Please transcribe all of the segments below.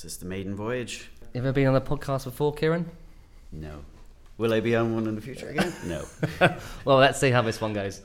Is this the maiden voyage? You ever been on a podcast before, Kieran? No. Will I be on one in the future again? No. well, let's see how this one goes.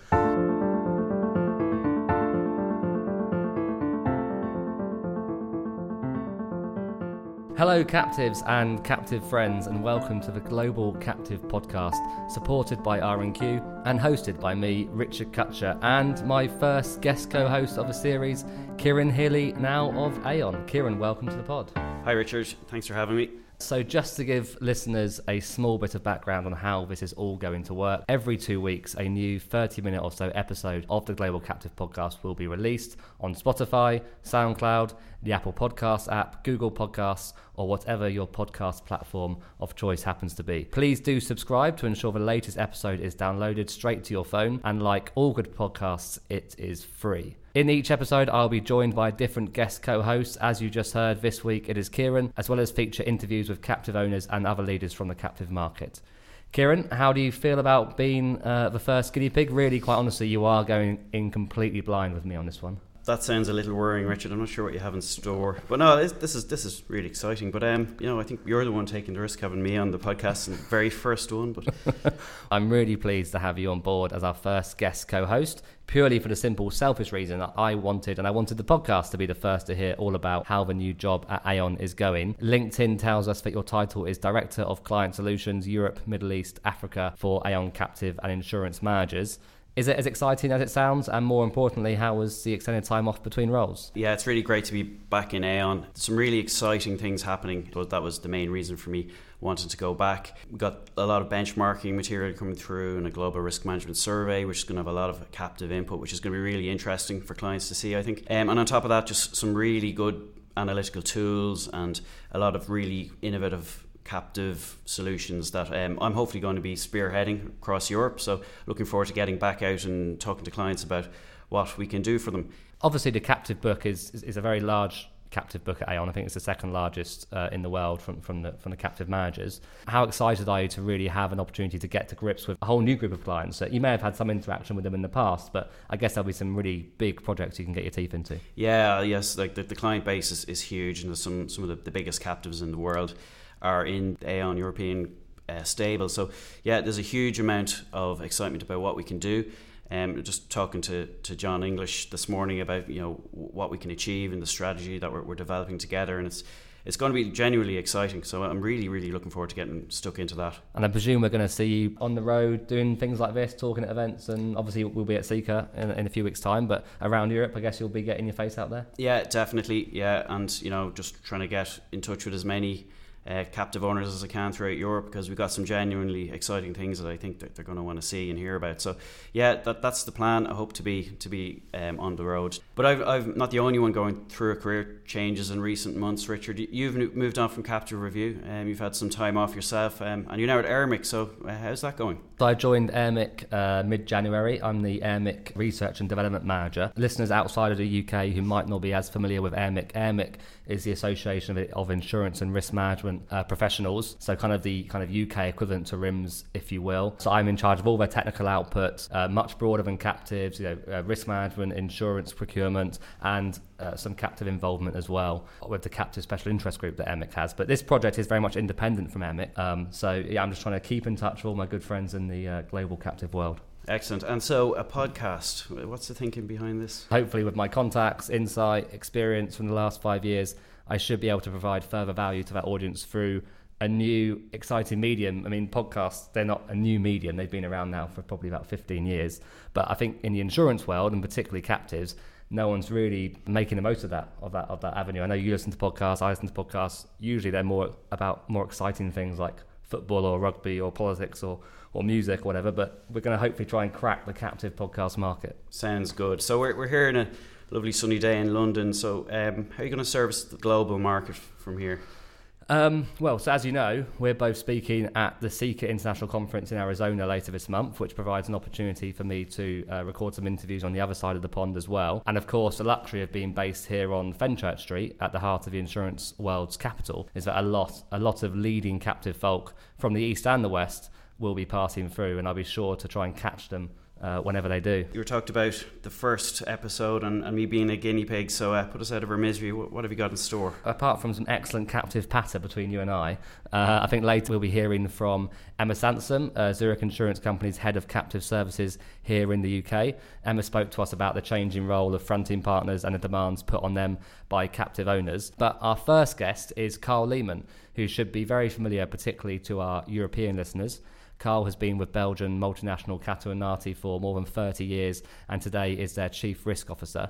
Hello, captives and captive friends, and welcome to the Global Captive Podcast, supported by R&Q and hosted by me, Richard Cutcher, and my first guest co-host of the series, Kieran Healy, now of Aon. Kieran, welcome to the pod. Hi, Richard. Thanks for having me. So, just to give listeners a small bit of background on how this is all going to work, every two weeks, a new 30 minute or so episode of the Global Captive podcast will be released on Spotify, SoundCloud, the Apple Podcasts app, Google Podcasts, or whatever your podcast platform of choice happens to be. Please do subscribe to ensure the latest episode is downloaded straight to your phone, and like all good podcasts, it is free. In each episode, I'll be joined by different guest co hosts. As you just heard, this week it is Kieran, as well as feature interviews with captive owners and other leaders from the captive market. Kieran, how do you feel about being uh, the first guinea pig? Really, quite honestly, you are going in completely blind with me on this one that sounds a little worrying, Richard. I'm not sure what you have in store, but no, this, is this is really exciting. But um, you know, I think you're the one taking the risk having me on the podcast, and the very first one. But I'm really pleased to have you on board as our first guest co-host. Purely for the simple, selfish reason that I wanted, and I wanted the podcast to be the first to hear all about how the new job at Aon is going. LinkedIn tells us that your title is Director of Client Solutions Europe, Middle East, Africa for Aon Captive and Insurance Managers. Is it as exciting as it sounds? And more importantly, how was the extended time off between roles? Yeah, it's really great to be back in Aon. Some really exciting things happening. That was the main reason for me wanting to go back. We got a lot of benchmarking material coming through and a global risk management survey, which is going to have a lot of captive input, which is going to be really interesting for clients to see, I think. Um, and on top of that, just some really good analytical tools and a lot of really innovative captive solutions that um, I'm hopefully going to be spearheading across Europe. So looking forward to getting back out and talking to clients about what we can do for them. Obviously, the captive book is is, is a very large captive book at Aon. I think it's the second largest uh, in the world from, from the from the captive managers. How excited are you to really have an opportunity to get to grips with a whole new group of clients? So you may have had some interaction with them in the past, but I guess there'll be some really big projects you can get your teeth into. Yeah, yes, like the, the client base is, is huge, and there's some some of the, the biggest captives in the world are in Aon European uh, stable. So yeah, there's a huge amount of excitement about what we can do. Um, just talking to, to John English this morning about you know what we can achieve and the strategy that we're, we're developing together, and it's it's going to be genuinely exciting. So I'm really, really looking forward to getting stuck into that. And I presume we're going to see you on the road doing things like this, talking at events, and obviously we'll be at CICA in, in a few weeks' time. But around Europe, I guess you'll be getting your face out there. Yeah, definitely. Yeah, and you know, just trying to get in touch with as many uh, captive owners as I can throughout Europe because we've got some genuinely exciting things that I think that they're going to want to see and hear about. So yeah, that, that's the plan. I hope to be to be um, on the road. But I've, I've not the only one going through career changes in recent months. Richard, you've moved on from Captive Review. Um, you've had some time off yourself, um, and you're now at Airmic. So uh, how's that going? So I joined Airmic uh, mid-January. I'm the Airmic Research and Development Manager. Listeners outside of the UK who might not be as familiar with Airmic, Airmic is the Association of, of Insurance and Risk Management uh, Professionals. So kind of the kind of UK equivalent to RIMS, if you will. So I'm in charge of all their technical output, uh, much broader than captives. You know, uh, risk management, insurance procurement, and uh, some captive involvement as well with the captive special interest group that Airmic has. But this project is very much independent from Airmic. Um, so yeah, I'm just trying to keep in touch with all my good friends in the uh, global captive world. Excellent. And so, a podcast, what's the thinking behind this? Hopefully, with my contacts, insight, experience from the last five years, I should be able to provide further value to that audience through a new, exciting medium. I mean, podcasts, they're not a new medium. They've been around now for probably about 15 years. But I think in the insurance world, and particularly captives, no one's really making the most of that of that of that avenue. I know you listen to podcasts, I listen to podcasts. Usually, they're more about more exciting things like football or rugby or politics or or music or whatever. But we're going to hopefully try and crack the captive podcast market. Sounds good. So we're we're here in a lovely sunny day in London. So um, how are you going to service the global market from here? Um, well, so as you know, we're both speaking at the CICA International Conference in Arizona later this month, which provides an opportunity for me to uh, record some interviews on the other side of the pond as well. And of course, the luxury of being based here on Fenchurch Street at the heart of the insurance world's capital is that a lot, a lot of leading captive folk from the east and the west will be passing through, and I'll be sure to try and catch them uh, whenever they do. You were talked about the first episode and, and me being a guinea pig, so uh, put us out of our misery. What, what, have you got in store? Apart from some excellent captive patter between you and I, uh, I think later we'll be hearing from Emma Sansom, uh, Zurich Insurance Company's head of captive services here in the UK. Emma spoke to us about the changing role of fronting partners and the demands put on them by captive owners. But our first guest is Carl Leeman, who should be very familiar, particularly to our European listeners. Carl has been with Belgian multinational Katoen Natie for more than 30 years and today is their chief risk officer.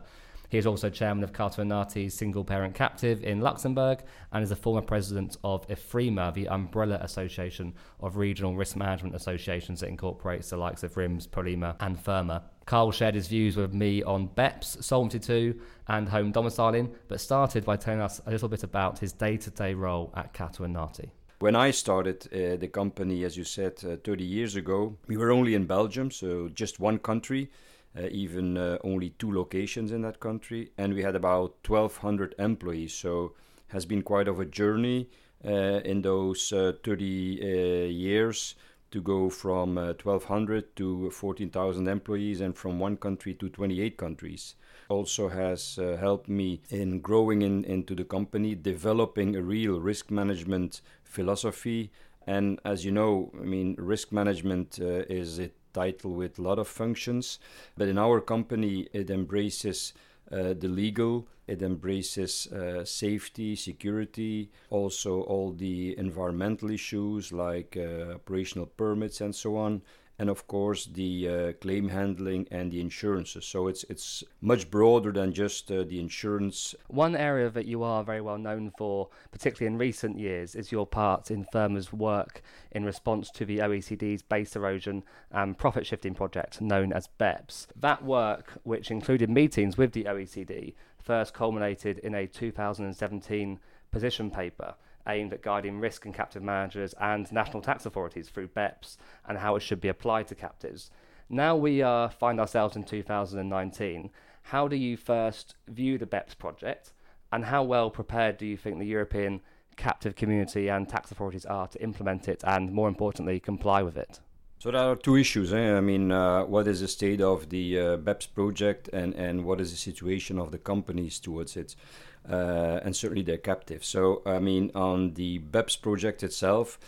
He is also chairman of Katoen Natie's single parent captive in Luxembourg and is a former president of IFRIMA, the umbrella association of regional risk management associations that incorporates the likes of RIMS, Prolima, and FERMA. Carl shared his views with me on BEPS, Solvency II, and home domiciling, but started by telling us a little bit about his day to day role at Katoen Natie. When I started uh, the company, as you said, uh, 30 years ago, we were only in Belgium, so just one country, uh, even uh, only two locations in that country, and we had about 1,200 employees. So has been quite of a journey uh, in those uh, 30 years to go from 1,200 to 14,000 employees, and from one country to 28 countries also has uh, helped me in growing in, into the company, developing a real risk management philosophy. And as you know, I mean, risk management uh, is a title with a lot of functions, but in our company, it embraces uh, the legal, it embraces uh, safety, security, also all the environmental issues like uh, operational permits and so on and of course the uh, claim handling and the insurances. So it's it's much broader than just uh, the insurance. One area that you are very well known for, particularly in recent years, is your part in FERMA's work in response to the OECD's base erosion and profit shifting project known as BEPS. That work, which included meetings with the OECD, first culminated in a 2017 position paper aimed at guiding risk and captive managers and national tax authorities through BEPS and how it should be applied to captives. Now we uh, find ourselves in 2019. How do you first view the BEPS project, and how well prepared do you think the European captive community and tax authorities are to implement it and, more importantly, comply with it? So there are two issues. Eh? I mean, uh, what is the state of the uh, BEPS project, and, and what is the situation of the companies towards it? Uh, and certainly they're captive. So, I mean, on the BEPS project itself,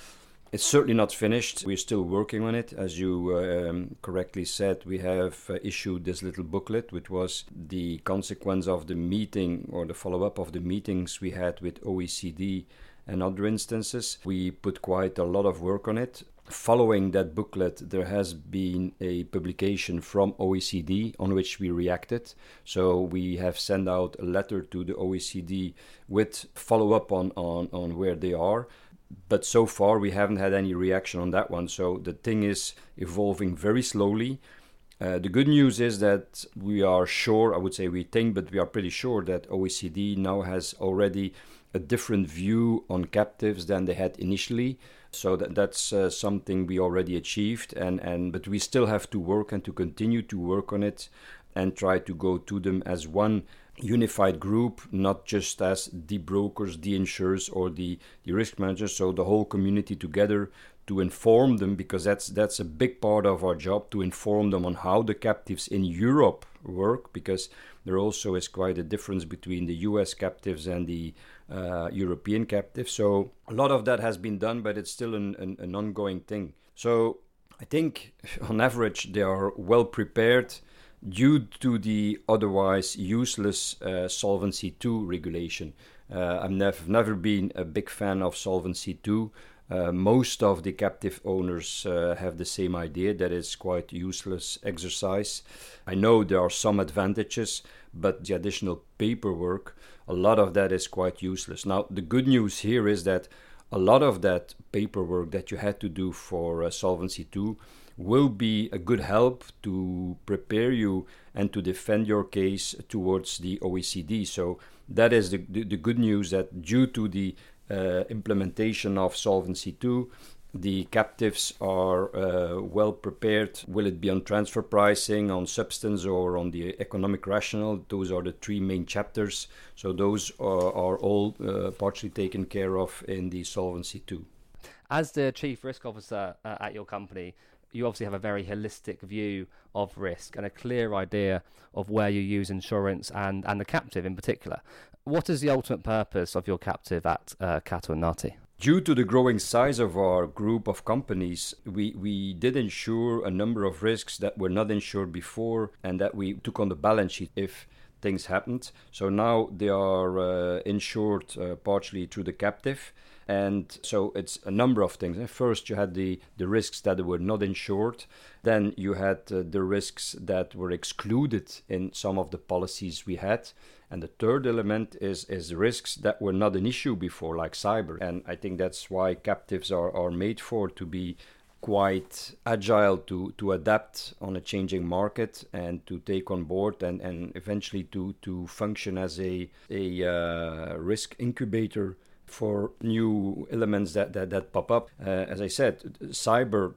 it's certainly not finished. We're still working on it. As you um, correctly said, we have uh, issued this little booklet, which was the consequence of the meeting or the follow up of the meetings we had with OECD and other instances. We put quite a lot of work on it following that booklet, there has been a publication from OECD on which we reacted. So we have sent out a letter to the OECD with follow up on, on, on where they are. But so far, we haven't had any reaction on that one. So the thing is evolving very slowly. Uh, the good news is that we are sure, I would say we think, but we are pretty sure that OECD now has already a different view on captives than they had initially. So that, that's uh, something we already achieved, and, and but we still have to work and to continue to work on it, and try to go to them as one unified group, not just as the brokers, the insurers, or the, the risk managers. So the whole community together to inform them, because that's that's a big part of our job to inform them on how the captives in Europe work, because there also is quite a difference between the U.S. captives and the uh, European captives. So a lot of that has been done, but it's still an, an, an ongoing thing. So I think on average they are well prepared due to the otherwise useless uh, Solvency II regulation. Uh, I've nev- never been a big fan of Solvency II. Uh, most of the captive owners uh, have the same idea that it's quite useless exercise. I know there are some advantages, but the additional paperwork a lot of that is quite useless. Now, the good news here is that a lot of that paperwork that you had to do for uh, Solvency II will be a good help to prepare you and to defend your case towards the OECD. So that is the, the, the good news that due to the uh, implementation of Solvency II, the captives are uh, well prepared. Will it be on transfer pricing, on substance, or on the economic rationale? Those are the three main chapters. So those are, are all uh, partially taken care of in the Solvency II. As the chief risk officer uh, at your company, you obviously have a very holistic view of risk and a clear idea of where you use insurance and, and the captive in particular. What is the ultimate purpose of your captive at uh, Katoen Natie? Due to the growing size of our group of companies, we, we did insure a number of risks that were not insured before and that we took on the balance sheet if things happened. So now they are uh, insured uh, partially through the captive. And so it's a number of things. First, you had the, the risks that were not insured. Then you had uh, the risks that were excluded in some of the policies we had. And the third element is, is risks that were not an issue before, like cyber. And I think that's why captives are, are made for to be quite agile to, to adapt on a changing market and to take on board and, and eventually to, to function as a, a uh, risk incubator for new elements that, that, that pop up. Uh, as I said, cyber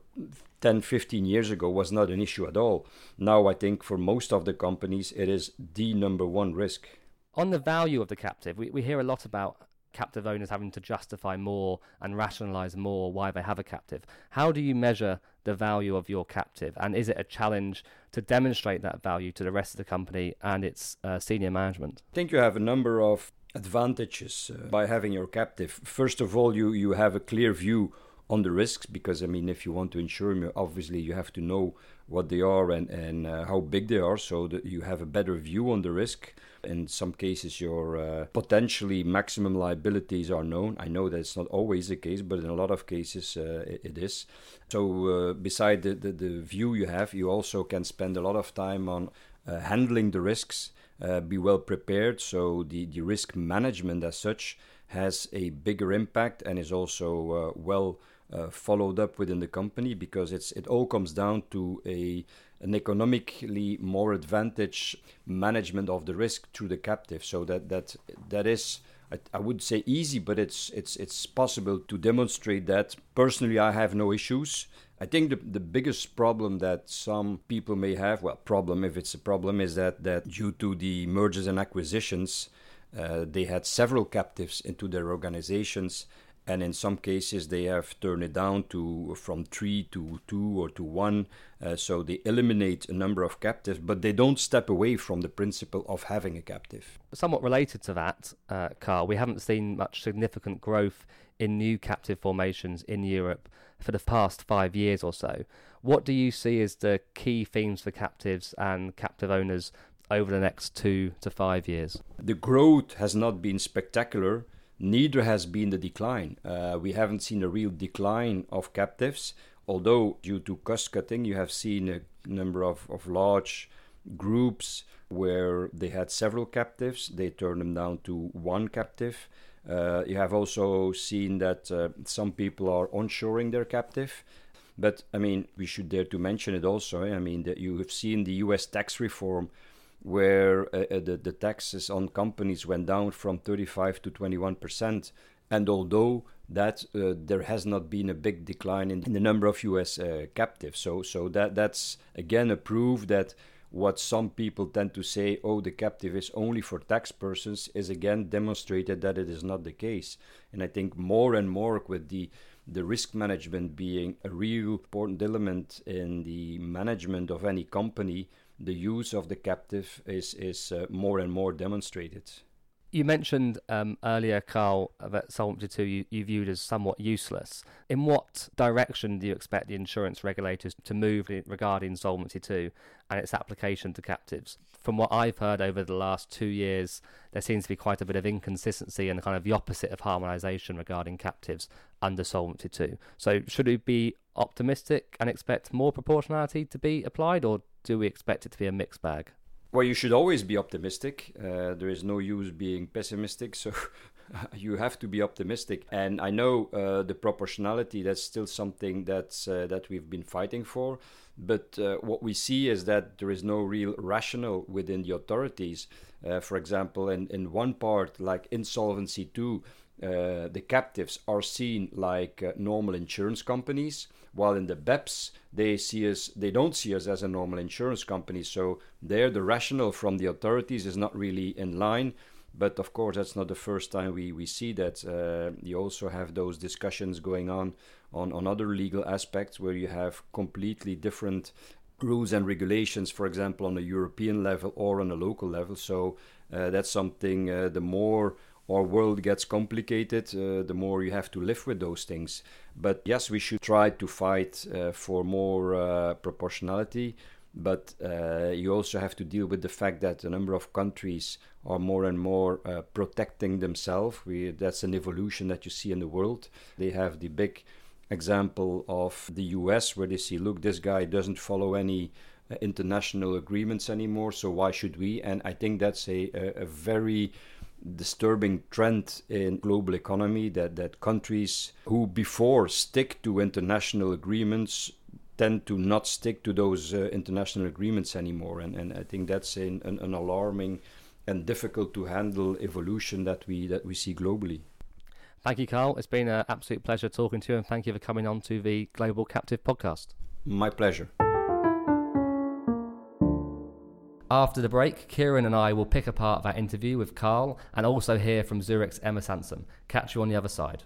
10, 15 years ago was not an issue at all. Now, I think for most of the companies, it is the number one risk. On the value of the captive, we, we hear a lot about captive owners having to justify more and rationalize more why they have a captive. How do you measure the value of your captive? And is it a challenge to demonstrate that value to the rest of the company and its uh, senior management? I think you have a number of advantages uh, by having your captive. First of all, you, you have a clear view on the risks because I mean, if you want to insure them, obviously you have to know what they are and and uh, how big they are, so that you have a better view on the risk. In some cases, your uh, potentially maximum liabilities are known. I know that it's not always the case, but in a lot of cases uh, it, it is. So, uh, beside the, the, the view you have, you also can spend a lot of time on uh, handling the risks. Uh, be well prepared. So the, the risk management as such has a bigger impact and is also well followed up within the company because it's it all comes down to a an economically more advantage management of the risk through the captive. So that that that is. I, I would say easy, but it's it's it's possible to demonstrate that. Personally, I have no issues. I think the, the biggest problem that some people may have, well, problem if it's a problem, is that that due to the mergers and acquisitions, uh, they had several captives into their organizations and in some cases they have turned it down to from three to two or to one uh, so they eliminate a number of captives but they don't step away from the principle of having a captive. Somewhat related to that uh, carl we haven't seen much significant growth in new captive formations in europe for the past five years or so. What do you see as the key themes for captives and captive owners over the next two to five years? The growth has not been spectacular neither has been the decline. Uh, we haven't seen a real decline of captives, although due to cost cutting, you have seen a number of, of large groups where they had several captives, they turned them down to one captive. Uh, you have also seen that uh, some people are onshoring their captive. But I mean, we should dare to mention it also. Eh? I mean, that you have seen the US tax reform where uh, uh, the, the taxes on companies went down from 35 to 21 percent. And although that uh, there has not been a big decline in, the number of U.S. Uh, captives, so so that that's again a proof that what some people tend to say, oh, the captive is only for tax persons, is again demonstrated that it is not the case. And I think more and more with the the risk management being a real important element in the management of any company, the use of the captive is is uh, more and more demonstrated. You mentioned um, earlier, Carl, that Solvency II you, you, viewed as somewhat useless. In what direction do you expect the insurance regulators to move regarding Solvency II and its application to captives? From what I've heard over the last two years, there seems to be quite a bit of inconsistency and kind of the opposite of harmonisation regarding captives under Solvency II. So, should we be optimistic and expect more proportionality to be applied, or do we expect it to be a mixed bag? Well, you should always be optimistic. Uh, there is no use being pessimistic, so you have to be optimistic. And I know uh, the proportionality that's still something that's uh, that we've been fighting for. But uh, what we see is that there is no real rationale within the authorities. Uh, for example, in, in one part, like insolvency two, uh, the captives are seen like normal insurance companies, while in the BEPS they see us they don't see us as a normal insurance company. So there, the rationale from the authorities is not really in line. But of course, that's not the first time we, we see that. Uh, you also have those discussions going on, on on other legal aspects where you have completely different rules and regulations, for example, on a European level or on a local level. So uh, that's something uh, the more our world gets complicated, uh, the more you have to live with those things. But yes, we should try to fight uh, for more uh, proportionality. But uh, you also have to deal with the fact that a number of countries are more and more uh, protecting themselves. We, that's an evolution that you see in the world. They have the big example of the US, where they see, look, this guy doesn't follow any uh, international agreements anymore, so why should we? And I think that's a, a, a very disturbing trend in global economy that, that countries who before stick to international agreements tend to not stick to those uh, international agreements anymore and, and I think that's an, an, an alarming and difficult to handle evolution that we that we see globally. Thank you, Carl. It's been an absolute pleasure talking to you, and thank you for coming on to the Global Captive podcast. My pleasure. After the break, Kieran and I will pick apart that interview with Carl and also hear from Zurich's Emma Sansom. Catch you on the other side.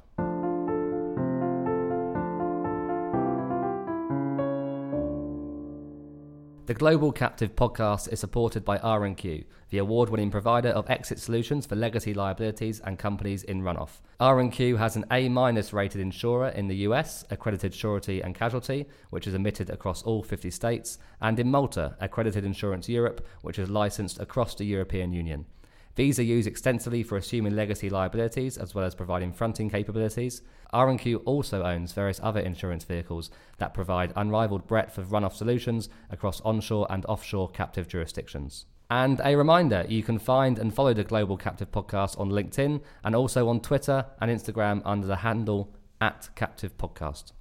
The Global Captive podcast is supported by R&Q, the award-winning provider of exit solutions for legacy liabilities and companies in runoff. R&Q has an A-minus rated insurer in the US, accredited surety and casualty, which is admitted across all 50 states, and in Malta, accredited insurance Europe, which is licensed across the European Union. These are used extensively for assuming legacy liabilities as well as providing fronting capabilities. R&Q also owns various other insurance vehicles that provide unrivaled breadth of runoff solutions across onshore and offshore captive jurisdictions. And a reminder, you can find and follow the Global Captive Podcast on LinkedIn and also on Twitter and Instagram under the handle at Captive Podcast.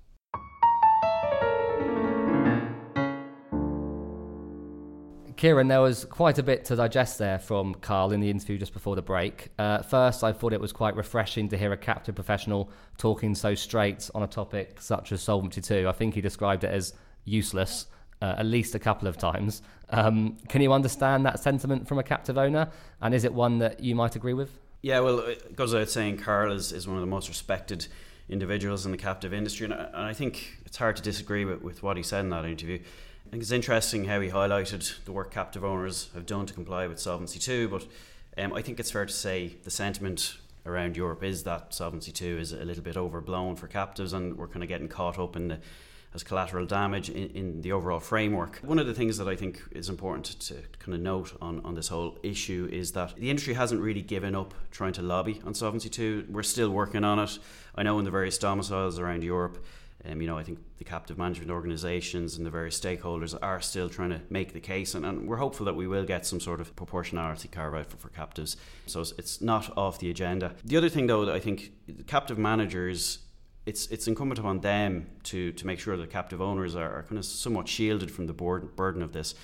Kieran, there was quite a bit to digest there from Carl in the interview just before the break. Uh, first, I thought it was quite refreshing to hear a captive professional talking so straight on a topic such as Solvency II. I think he described it as useless uh, at least a couple of times. Um, can you understand that sentiment from a captive owner? And is it one that you might agree with? Yeah, well, it goes without saying Carl is, is one of the most respected individuals in the captive industry. And I, and I think it's hard to disagree with, with what he said in that interview think it's interesting how he highlighted the work captive owners have done to comply with Solvency II, but um, I think it's fair to say the sentiment around Europe is that Solvency II is a little bit overblown for captives, and we're kind of getting caught up in the as collateral damage in, in, the overall framework. One of the things that I think is important to, to kind of note on, on this whole issue is that the industry hasn't really given up trying to lobby on Solvency II. We're still working on it. I know in the various domiciles around Europe, um, you know, I think the captive management organisations and the various stakeholders are still trying to make the case, and, and we're hopeful that we will get some sort of proportionality carve out for, for captives. So it's, not off the agenda. The other thing, though, that I think captive managers it's it's incumbent upon them to to make sure that captive owners are, are kind of somewhat shielded from the burden of this.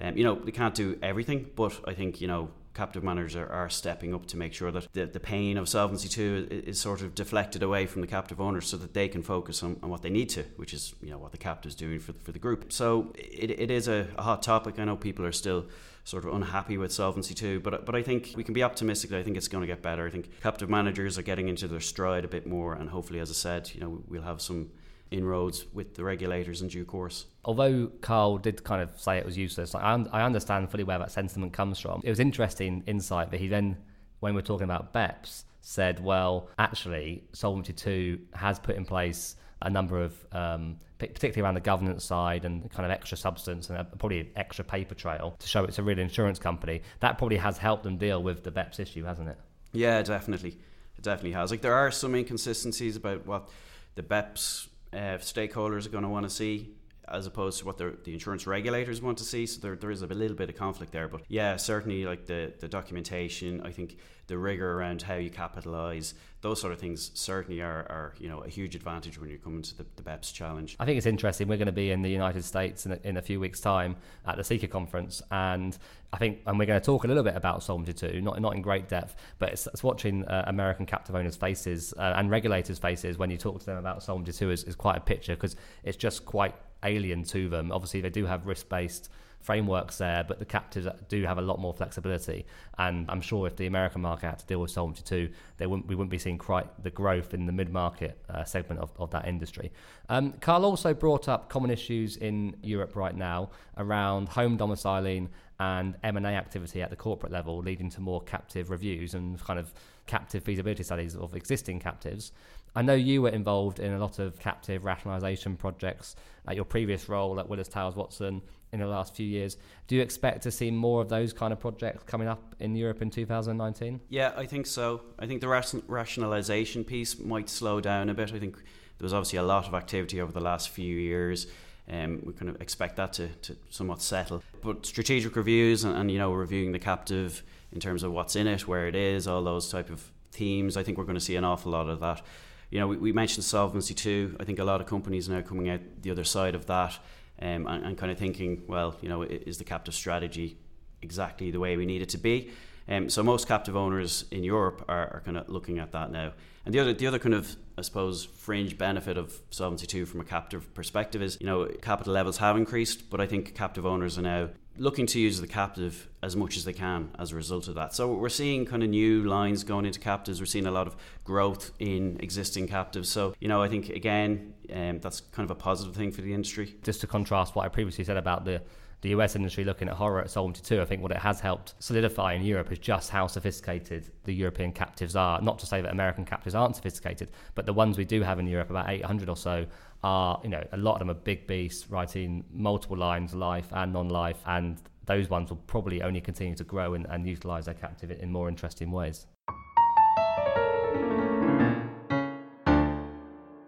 Um, you know, they can't do everything, but I think you know captive managers are, are stepping up to make sure that the, the pain of Solvency 2 is, is, sort of deflected away from the captive owners so that they can focus on, on what they need to, which is you know what the captive is doing for, for the group. So it, it is a, a hot topic. I know people are still sort of unhappy with Solvency 2, but but I think we can be optimistic. I think it's going to get better. I think captive managers are getting into their stride a bit more, and hopefully, as I said, you know, we'll have some inroads with the regulators in due course. Although Carl did kind of say it was useless, I, un- I understand fully where that sentiment comes from. It was interesting insight that he then, when we're talking about BEPS, said, well, actually, Solvency II has put in place a number of, um, particularly around the governance side and kind of extra substance and a, probably extra paper trail to show it's a real insurance company. That probably has helped them deal with the BEPS issue, hasn't it? Yeah, definitely. It definitely has. Like, there are some inconsistencies about what the BEPS uh, stakeholders are going to want to see as opposed to what the insurance regulators want to see. So there, there is a little bit of conflict there. But yeah, certainly like the, the documentation, I think the rigor around how you capitalise, those sort of things certainly are, are you know a huge advantage when you're coming to the, the BEPS challenge. I think it's interesting. We're going to be in the United States in a, in a few weeks' time at the CICA conference, and I think and we're going to talk a little bit about Solvency Two, not not in great depth, but it's, it's watching uh, American captive owners' faces uh, and regulators' faces when you talk to them about Solvency Two is, is quite a picture because it's just quite alien to them. Obviously, they do have risk based frameworks there, but the captives do have a lot more flexibility. And I'm sure if the American market had to deal with Solvency 2, they wouldn't, we wouldn't be seeing quite the growth in the mid market uh, segment of, of that industry. Um, Carl also brought up common issues in Europe right now around home domiciling and M&A activity at the corporate level, leading to more captive reviews and kind of captive feasibility studies of existing captives. I know you were involved in a lot of captive rationalisation projects at your previous role at Willis Towers Watson in the last few years. Do you expect to see more of those kind of projects coming up in Europe in 2019? Yeah, I think so. I think the ration- rationalisation piece might slow down a bit. I think there was obviously a lot of activity over the last few years. Um, we kind of expect that to, to somewhat settle. But strategic reviews and, and, you know reviewing the captive in terms of what's in it, where it is, all those type of themes. I think we're going to see an awful lot of that. You know, we, we mentioned Solvency two. I think a lot of companies now coming out the other side of that um, and, and, kind of thinking, well, you know, is the captive strategy exactly the way we need it to be? Um, so most captive owners in Europe are, are kind of looking at that now. And the other, the other kind of, I suppose, fringe benefit of Solvency II from a captive perspective is, you know, capital levels have increased, but I think captive owners are now looking to use the captive as much as they can as a result of that. So we're seeing kind of new lines going into captives. We're seeing a lot of growth in existing captives. So you know, I think again, um, that's kind of a positive thing for the industry. Just to contrast what I previously said about the the US industry looking at horror at Solvency 2, I think what it has helped solidify in Europe is just how sophisticated the European captives are. Not to say that American captives aren't sophisticated, but the ones we do have in Europe, about 800 or so, are, you know, a lot of them are big beasts writing multiple lines, life and non life, and those ones will probably only continue to grow and, and utilize their captive in more interesting ways.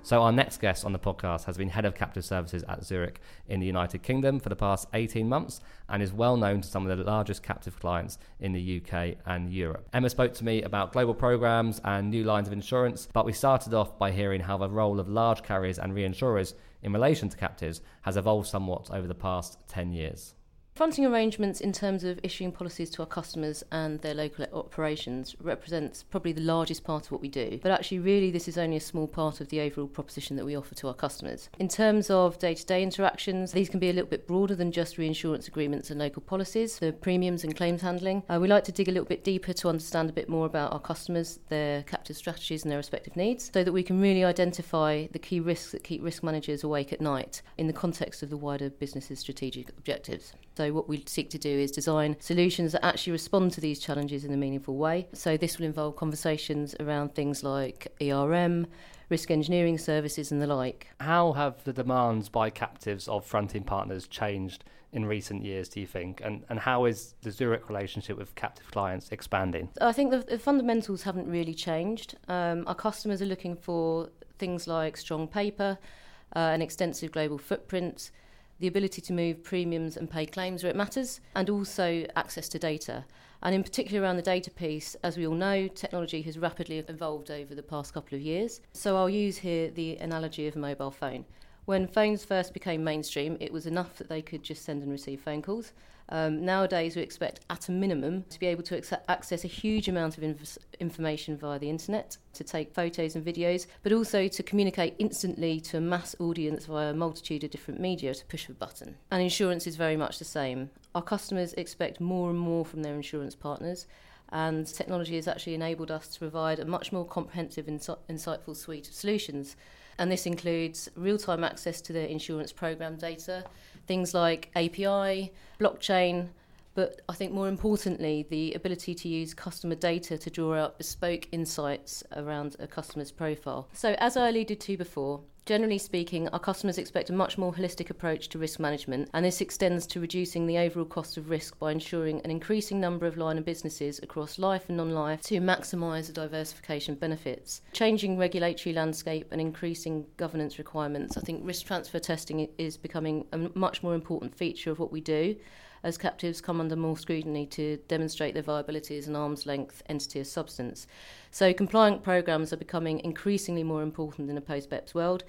So, our next guest on the podcast has been head of captive services at Zurich in the United Kingdom for the past 18 months and is well known to some of the largest captive clients in the UK and Europe. Emma spoke to me about global programs and new lines of insurance, but we started off by hearing how the role of large carriers and reinsurers in relation to captives has evolved somewhat over the past 10 years. Fronting arrangements in terms of issuing policies to our customers and their local operations represents probably the largest part of what we do, but actually, really, this is only a small part of the overall proposition that we offer to our customers. In terms of day to day interactions, these can be a little bit broader than just reinsurance agreements and local policies, the premiums and claims handling. Uh, we like to dig a little bit deeper to understand a bit more about our customers, their captive strategies, and their respective needs, so that we can really identify the key risks that keep risk managers awake at night in the context of the wider business's strategic objectives. So, what we seek to do is design solutions that actually respond to these challenges in a meaningful way. So, this will involve conversations around things like ERM, risk engineering services, and the like. How have the demands by captives of fronting partners changed in recent years, do you think? And, and how is the Zurich relationship with captive clients expanding? I think the, the fundamentals haven't really changed. Um, our customers are looking for things like strong paper, uh, an extensive global footprint the ability to move premiums and pay claims where it matters, and also access to data. And in particular, around the data piece, as we all know, technology has rapidly evolved over the past couple of years. So I'll use here the analogy of a mobile phone. When phones first became mainstream, it was enough that they could just send and receive phone calls. Um, nowadays, we expect at a minimum to be able to access a huge amount of inf- information via the internet, to take photos and videos, but also to communicate instantly to a mass audience via a multitude of different media to push a button. And insurance is very much the same. Our customers expect more and more from their insurance partners and technology has actually enabled us to provide a much more comprehensive, insi- insightful suite of solutions. And this includes real time access to the insurance program data, things like API, blockchain, but I think more importantly, the ability to use customer data to draw out bespoke insights around a customer's profile. So, as I alluded to before, Generally speaking, our customers expect a much more holistic approach to risk management, and this extends to reducing the overall cost of risk by ensuring an increasing number of line of businesses across life and non life to maximise the diversification benefits. Changing regulatory landscape and increasing governance requirements, I think risk transfer testing is becoming a much more important feature of what we do as captives come under more scrutiny to demonstrate their viability as an arm's length entity of substance. So, compliant programs are becoming increasingly more important in a post BEPS world.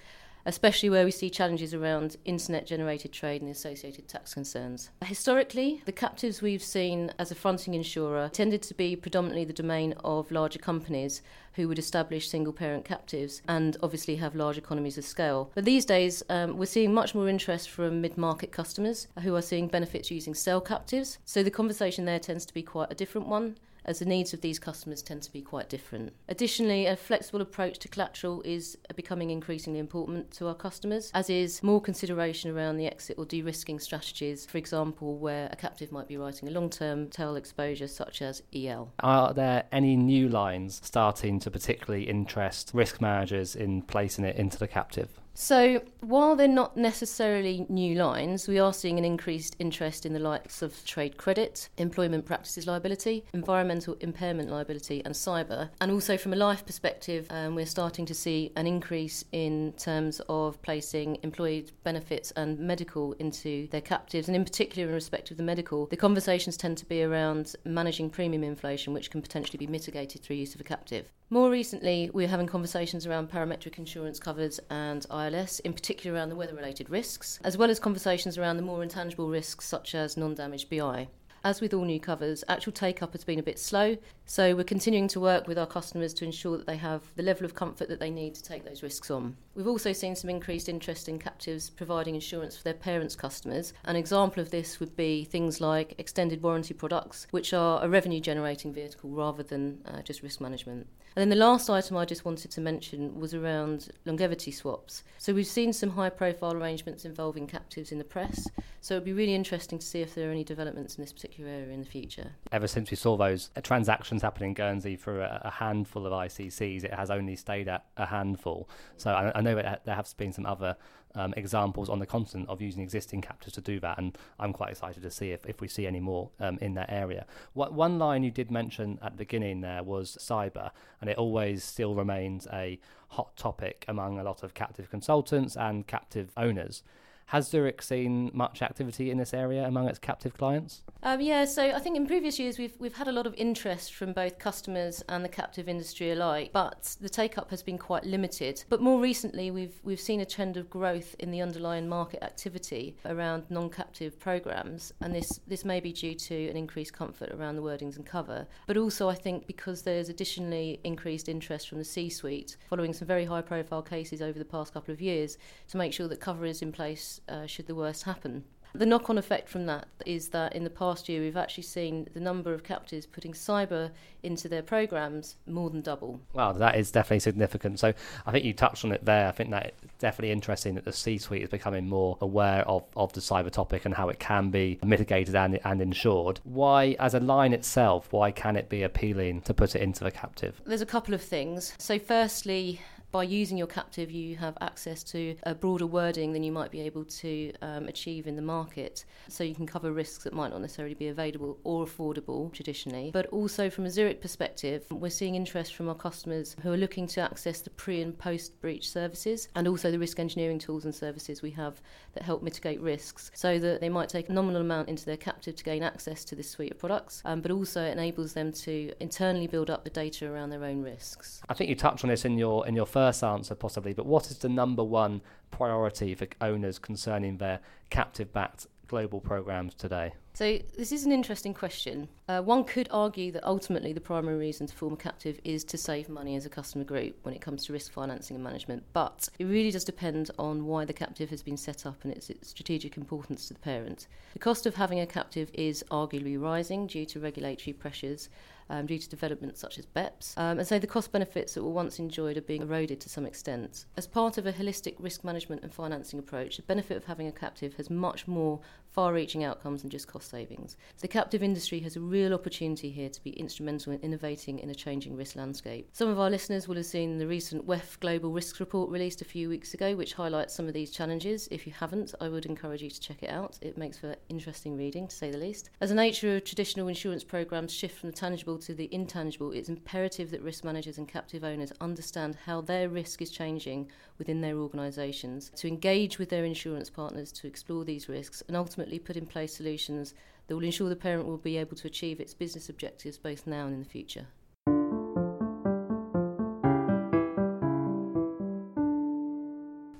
Especially where we see challenges around internet generated trade and the associated tax concerns. Historically, the captives we've seen as a fronting insurer tended to be predominantly the domain of larger companies who would establish single parent captives and obviously have large economies of scale. But these days, um, we're seeing much more interest from mid market customers who are seeing benefits using cell captives. So the conversation there tends to be quite a different one as the needs of these customers tend to be quite different. Additionally, a flexible approach to collateral is becoming increasingly important to our customers, as is more consideration around the exit or de risking strategies, for example, where a captive might be writing a long term tail exposure such as EL. Are there any new lines starting to particularly interest risk managers in placing it into the captive? So, while they're not necessarily new lines, we are seeing an increased interest in the likes of trade credit, employment practices liability, environmental impairment liability, and cyber. And also, from a life perspective, um, we're starting to see an increase in terms of placing employee benefits and medical into their captives. And in particular, in respect of the medical, the conversations tend to be around managing premium inflation, which can potentially be mitigated through use of a captive. More recently, we're having conversations around parametric insurance covers and ILS, in particular around the weather related risks, as well as conversations around the more intangible risks such as non damage BI. As with all new covers, actual take up has been a bit slow, so we're continuing to work with our customers to ensure that they have the level of comfort that they need to take those risks on. We've also seen some increased interest in captives providing insurance for their parents' customers. An example of this would be things like extended warranty products, which are a revenue generating vehicle rather than uh, just risk management. And then the last item I just wanted to mention was around longevity swaps. So we've seen some high profile arrangements involving captives in the press, so it'd be really interesting to see if there are any developments in this particular area in the future. Ever since we saw those uh, transactions happen in Guernsey for a, a handful of ICCs, it has only stayed at a handful. So I, I know it, there have been some other um, examples on the continent of using existing captives to do that, and I'm quite excited to see if, if we see any more um, in that area. What, one line you did mention at the beginning there was cyber, and it always still remains a hot topic among a lot of captive consultants and captive owners. Has Zurich seen much activity in this area among its captive clients? Um, yeah, so I think in previous years we've we've had a lot of interest from both customers and the captive industry alike, but the take up has been quite limited. But more recently, we've we've seen a trend of growth in the underlying market activity around non-captive programs, and this this may be due to an increased comfort around the wordings and cover, but also I think because there's additionally increased interest from the C-suite following some very high-profile cases over the past couple of years to make sure that cover is in place uh, should the worst happen. The knock on effect from that is that in the past year, we've actually seen the number of captives putting cyber into their programs more than double. Wow, that is definitely significant. So I think you touched on it there. I think that definitely interesting that the C suite is becoming more aware of, of the cyber topic and how it can be mitigated and, and insured. Why, as a line itself, why can it be appealing to put it into the captive? There's a couple of things. So, firstly, by using your captive, you have access to a broader wording than you might be able to um, achieve in the market. So you can cover risks that might not necessarily be available or affordable traditionally. But also from a Zurich perspective, we're seeing interest from our customers who are looking to access the pre and post breach services and also the risk engineering tools and services we have that help mitigate risks so that they might take a nominal amount into their captive to gain access to this suite of products, um, but also enables them to internally build up the data around their own risks. I think you touched on this in your in your first first answer, possibly, but what is the number one priority for owners concerning their captive backed global programs today? So, this is an interesting question. Uh, one could argue that ultimately the primary reason to form a captive is to save money as a customer group when it comes to risk financing and management, but it really does depend on why the captive has been set up and its, its strategic importance to the parent. The cost of having a captive is arguably rising due to regulatory pressures um, due to developments such as BEPS. Um, and so the cost benefits that were once enjoyed are being eroded to some extent. As part of a holistic risk management and financing approach, the benefit of having a captive has much more far reaching outcomes than just cost savings. So the captive industry has a real opportunity here to be instrumental in innovating in a changing risk landscape. Some of our listeners will have seen the recent WEF Global Risks Report released a few weeks ago, which highlights some of these challenges. If you haven't, I would encourage you to check it out. It makes for interesting reading, to say the least. As the nature of traditional insurance programs shift from the tangible to the intangible, it's imperative that risk managers and captive owners understand how their risk is changing within their organisations, to engage with their insurance partners to explore these risks, and ultimately put in place solutions that will ensure the parent will be able to achieve its business objectives both now and in the future.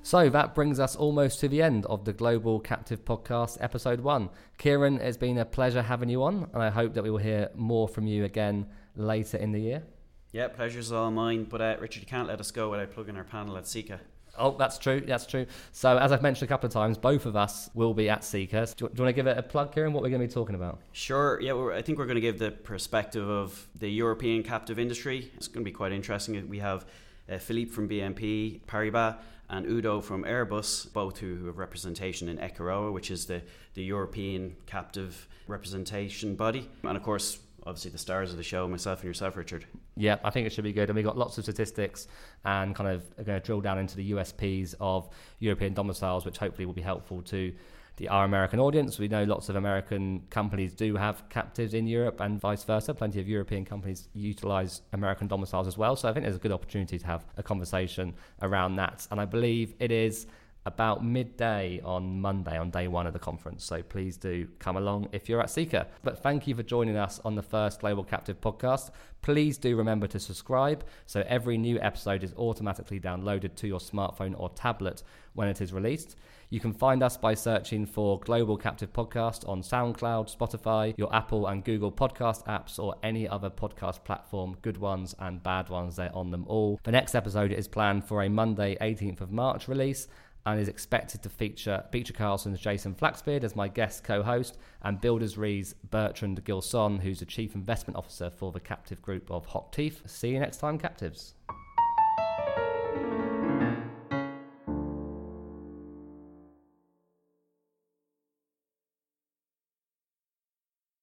So that brings us almost to the end of the Global Captive Podcast, episode one. Kieran, it's been a pleasure having you on, and I hope that we will hear more from you again later in the year. Yeah, pleasure's all mine. But uh, Richard, you can't let us go without plugging our panel at CICA. Oh, that's true. That's true. So, as I've mentioned a couple of times, both of us will be at CICA. Do, you, do you want to give it a plug, Kieran? What we're going to be talking about? Sure. Yeah, I think we're going to give the perspective of the European captive industry. It's going to be quite interesting. We have uh, Philippe from BNP Paribas and Udo from Airbus, both who have representation in ECIROA, which is the, the European captive representation body. And of course, obviously the stars of the show, myself and yourself, Richard. Yeah, I think it should be good. And we've got lots of statistics and kind of going to drill down into the USPs of European domiciles, which hopefully will be helpful to the our American audience. We know lots of American companies do have captives in Europe and vice versa. Plenty of European companies utilize American domiciles as well. So I think there's a good opportunity to have a conversation around that. And I believe it is about midday on Monday, on day one of the conference. So please do come along if you're at CICA. But thank you for joining us on the first Global Captive podcast. Please do remember to subscribe so every new episode is automatically downloaded to your smartphone or tablet when it is released. You can find us by searching for Global Captive Podcast on SoundCloud, Spotify, your Apple and Google podcast apps, or any other podcast platform, good ones and bad ones, they're on them all. The next episode is planned for a Monday, 18th of March release and is expected to feature Beecher Carlson's Jason Flaxbeard as my guest co-host and Builders Re's Bertrand Gilson, who's the Chief Investment Officer for the captive group of Hochtief. See you next time, captives.